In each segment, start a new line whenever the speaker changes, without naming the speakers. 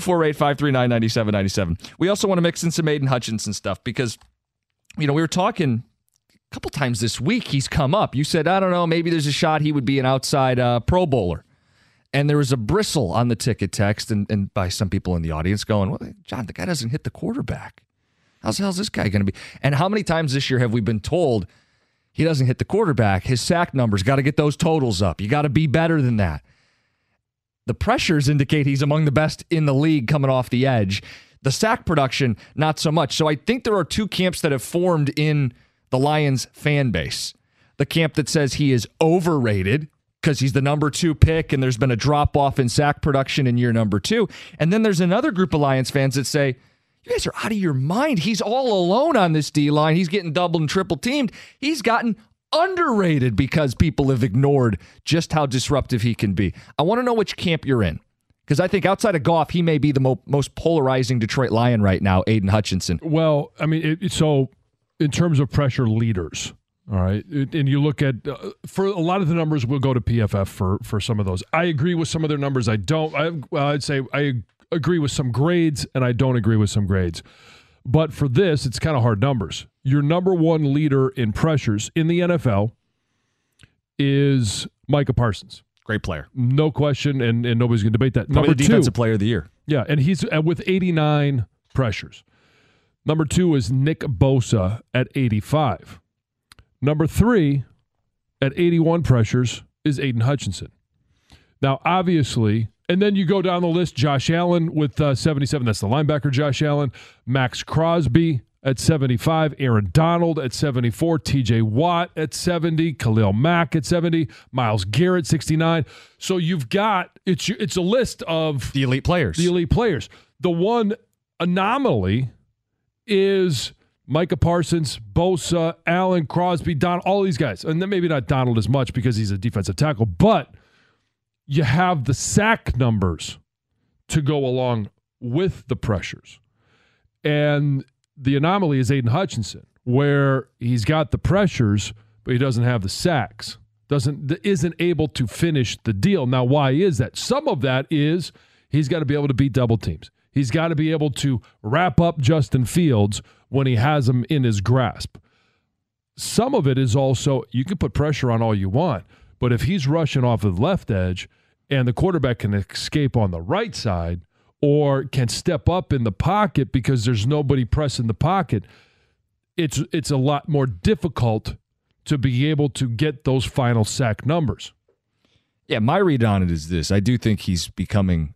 248 539 9797. We also want to mix in some Aidan Hutchinson stuff because, you know, we were talking a couple times this week. He's come up. You said, I don't know, maybe there's a shot he would be an outside uh, Pro Bowler. And there was a bristle on the ticket text and, and by some people in the audience going, well, John, the guy doesn't hit the quarterback. How's the hell is this guy going to be? And how many times this year have we been told he doesn't hit the quarterback? His sack numbers got to get those totals up. You got to be better than that. The pressures indicate he's among the best in the league coming off the edge. The sack production, not so much. So I think there are two camps that have formed in the Lions fan base. The camp that says he is overrated because he's the number two pick and there's been a drop off in sack production in year number two. And then there's another group of Lions fans that say, you guys are out of your mind. He's all alone on this D line. He's getting doubled and triple teamed. He's gotten underrated because people have ignored just how disruptive he can be. I want to know which camp you're in. Because I think outside of Goff, he may be the mo- most polarizing Detroit Lion right now, Aidan Hutchinson.
Well, I mean, it, so in terms of pressure leaders, all right, and you look at uh, for a lot of the numbers, we'll go to PFF for for some of those. I agree with some of their numbers. I don't. I, well, I'd say I agree with some grades, and I don't agree with some grades. But for this, it's kind of hard numbers. Your number one leader in pressures in the NFL is Micah Parsons.
Great player.
No question, and, and nobody's going to debate that.
Probably
number
defensive
two,
player of the year.
Yeah, and he's uh, with 89 pressures. Number two is Nick Bosa at 85. Number three at 81 pressures is Aidan Hutchinson. Now, obviously, and then you go down the list Josh Allen with uh, 77. That's the linebacker, Josh Allen. Maxx Crosby at 75. Aaron Donald at 74. TJ Watt at 70. Khalil Mack at 70. Myles Garrett, 69. So you've got, it's, it's a list of
The elite players.
the elite players. The one anomaly is Micah Parsons, Bosa, Allen, Crosby, Don, all these guys. And then maybe not Donald as much because he's a defensive tackle, but you have the sack numbers to go along with the pressures. And the anomaly is Aidan Hutchinson, where he's got the pressures, but he doesn't have the sacks. Doesn't isn't able to finish the deal. Now, why is that? Some of that is he's got to be able to beat double teams. He's got to be able to wrap up Justin Fields when he has him in his grasp. Some of it is also you can put pressure on all you want, but if he's rushing off the left edge and the quarterback can escape on the right side or can step up in the pocket because there's nobody pressing the pocket, it's it's a lot more difficult to be able to get those final sack numbers.
Yeah, my read on it is this. I do think he's becoming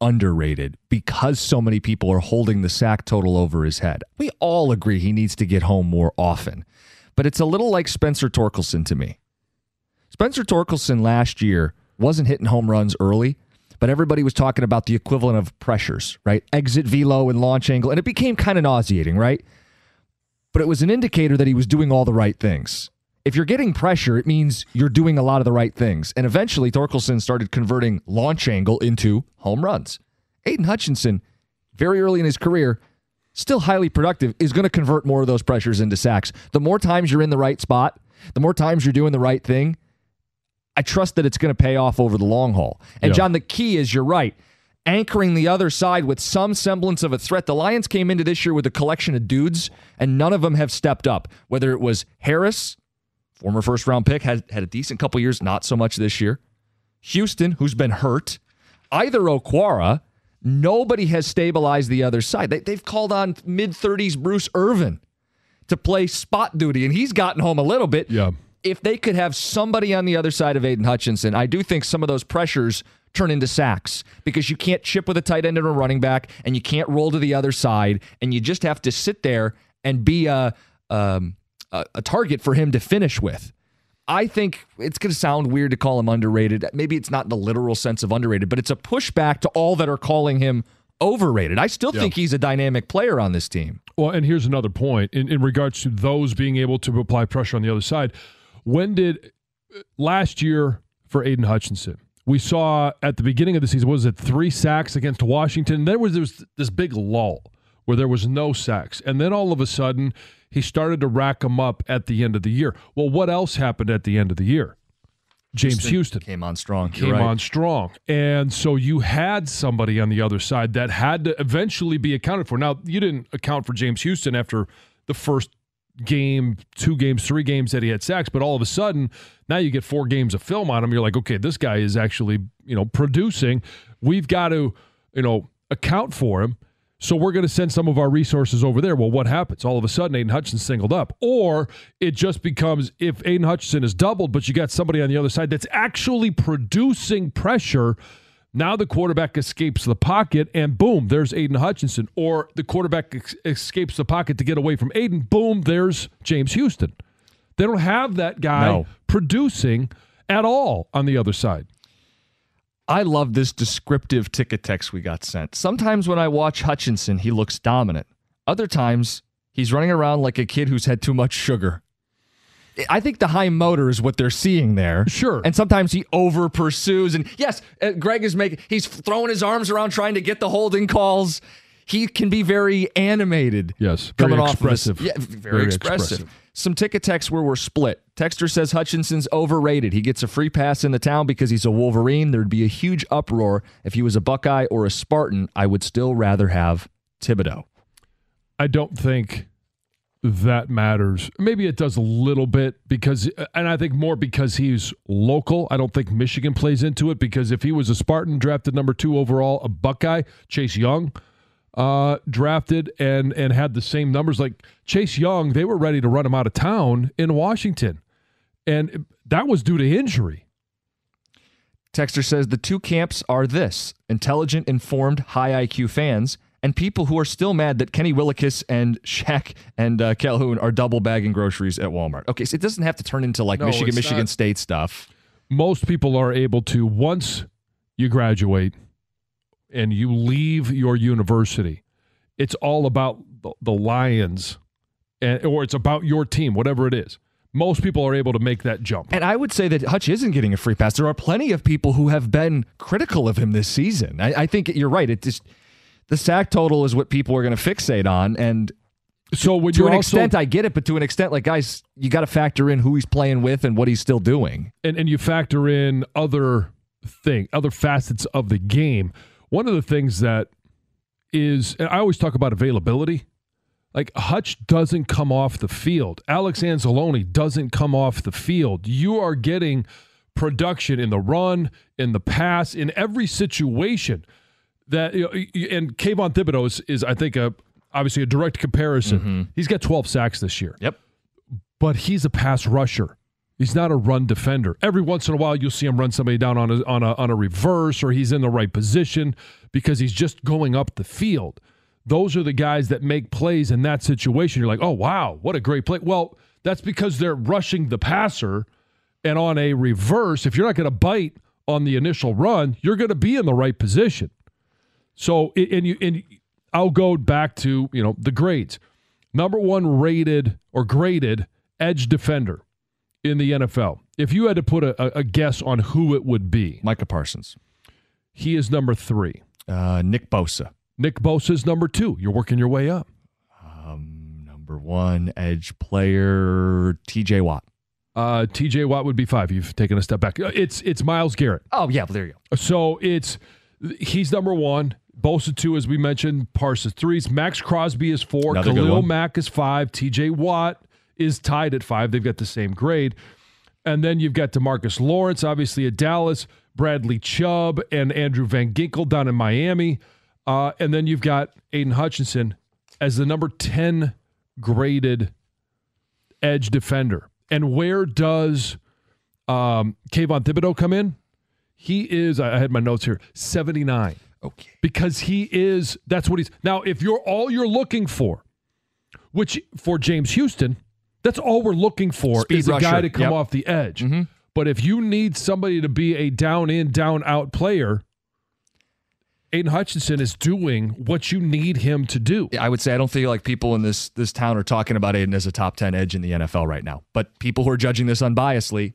underrated because so many people are holding the sack total over his head. We all agree he needs to get home more often. But it's a little like Spencer Torkelson to me. Spencer Torkelson last year wasn't hitting home runs early, but everybody was talking about the equivalent of pressures, right? Exit velo and launch angle, and it became kind of nauseating, right? But it was an indicator that he was doing all the right things. If you're getting pressure, it means you're doing a lot of the right things. And eventually, Torkelson started converting launch angle into home runs. Aidan Hutchinson, very early in his career, still highly productive, is going to convert more of those pressures into sacks. The more times you're in the right spot, the more times you're doing the right thing, I trust that it's going to pay off over the long haul. And
Yeah.
John, the key is you're right. Anchoring the other side with some semblance of a threat. The Lions came into this year with a collection of dudes, and none of them have stepped up. Whether it was Harris, former first round pick, had, had a decent couple years, not so much this year. Houston, who's been hurt. Either Okwara, Nobody has stabilized the other side. They, they've called on mid 30s Bruce Irvin to play spot duty, and he's gotten home a little bit.
Yeah.
If they could have somebody on the other side of Aidan Hutchinson, I do think some of those pressures turn into sacks because you can't chip with a tight end and a running back, and you can't roll to the other side, and you just have to sit there and be a um, a, a target for him to finish with. I think it's going to sound weird to call him underrated. Maybe it's not in the literal sense of underrated, but it's a pushback to all that are calling him overrated. I still think he's a dynamic player on this team.
Well, and here's another point in, in regards to those being able to apply pressure on the other side. When did last year for Aidan Hutchinson? We saw at the beginning of the season, what was it, three sacks against Washington? Then was there was this big lull where there was no sacks. And then all of a sudden, he started to rack them up at the end of the year. Well, what else happened at the end of the year? James Houston
came on strong.
came
right.
on strong. And so you had somebody on the other side that had to eventually be accounted for. Now, you didn't account for James Houston after the first game, two games, three games that he had sacks, but all of a sudden, now you get four games of film on him. You're like, okay, this guy is actually, you know, producing. We've got to, you know, account for him. So we're going to send some of our resources over there. Well, what happens? All of a sudden, Aidan Hutchinson singled up. Or it just becomes if Aidan Hutchinson is doubled, but you got somebody on the other side that's actually producing pressure. Now the quarterback escapes the pocket, and boom, there's Aidan Hutchinson. Or the quarterback ex- escapes the pocket to get away from Aidan. Boom, there's James Houston. They don't have that guy
No.
producing at all on the other side.
I love this descriptive ticket text we got sent. Sometimes when I watch Hutchinson, he looks dominant. Other times, he's running around like a kid who's had too much sugar. I think the high motor is what they're seeing there.
Sure.
And sometimes he over pursues. And yes, uh, Greg is making, he's throwing his arms around trying to get the holding calls. He can be very animated.
Yes, very
coming
expressive.
off of this. Yeah, very,
Very
expressive.
expressive.
Some ticket texts where we're split. Texter says Hutchinson's overrated. He gets a free pass in the town because he's a Wolverine. There'd be a huge uproar if he was a Buckeye or a Spartan. I would still rather have Thibodeaux.
I don't think that matters. Maybe it does a little bit because, and I think more because he's local. I don't think Michigan plays into it because if he was a Spartan drafted number two overall, a Buckeye, Chase Young uh, drafted and and had the same numbers like Chase Young, they were ready to run him out of town in Washington, and that was due to injury.
Texter says the two camps are this intelligent, informed, high IQ fans, and people who are still mad that Kenny Willekes and Shaq and uh, Calhoun are double bagging groceries at Walmart. Okay, so it doesn't have to turn into like
No,
Michigan, Michigan
not.
State stuff.
most people are able to once you graduate and you leave your university it's all about the, the lions and or it's about your team whatever it is most people are able to make that jump
And I would say that Hutch isn't getting a free pass. There are plenty of people who have been critical of him this season. I, I think you're right. It just the sack total is what people are going to fixate on, and
so when
to
you're
an
also
extent, I get it. But to an extent, like guys, you got to factor in who he's playing with and what he's still doing.
and, and you factor in other thing other facets of the game one of the things that is and i always talk about availability like hutch doesn't come off the field alex anzalone doesn't come off the field you are getting production in the run in the pass in every situation that you know, and Kayvon Thibodeaux is, is I think a obviously a direct comparison. Mm-hmm. He's got 12 sacks this year
Yep.
but he's a pass rusher. He's not a run defender. Every once in a while, you'll see him run somebody down on a, on a on a reverse, or he's in the right position because he's just going up the field. Those are the guys that make plays in that situation. You're like, oh wow, what a great play. Well, that's because they're rushing the passer, and on a reverse, if you're not going to bite on the initial run, you're going to be in the right position. So, and you and I'll go back to you know the grades. Number one rated or graded edge defender in the NFL. If you had to put a, a- guess on who it would be,
Micah Parsons,
he is number three.
uh, Nick Bosa,
Nick Bosa is number two. You're working your way up.
number one edge player, T.J. Watt.
Uh, T.J. Watt would be five. You've taken a step back. It's it's Myles Garrett.
Oh yeah, well, there you go.
So it's he's number one. Bosa two, as we mentioned. Parsons threes. Maxx Crosby is four.
Another
Khalil. Mack is five. T.J. Watt is tied at five. They've got the same grade. And then you've got DeMarcus Lawrence, obviously at Dallas. Bradley Chubb and Andrew Van Ginkel down in Miami. Uh, and then you've got Aidan Hutchinson as the number 10 graded edge defender. And where does um, Kayvon Thibodeaux come in? He is, I had my notes here, 79.
Okay.
Because he is, that's what he's. Now, if you're all you're looking for, which for James Houston, that's all we're looking for
Speed
is a guy to come
Yep.
off the edge.
Mm-hmm.
But if you need somebody to be a down in, down out player, Aidan Hutchinson is doing what you need him to do.
I would say I don't feel like people in this this town are talking about Aidan as a top 10 edge in the NFL right now. But people who are judging this unbiasedly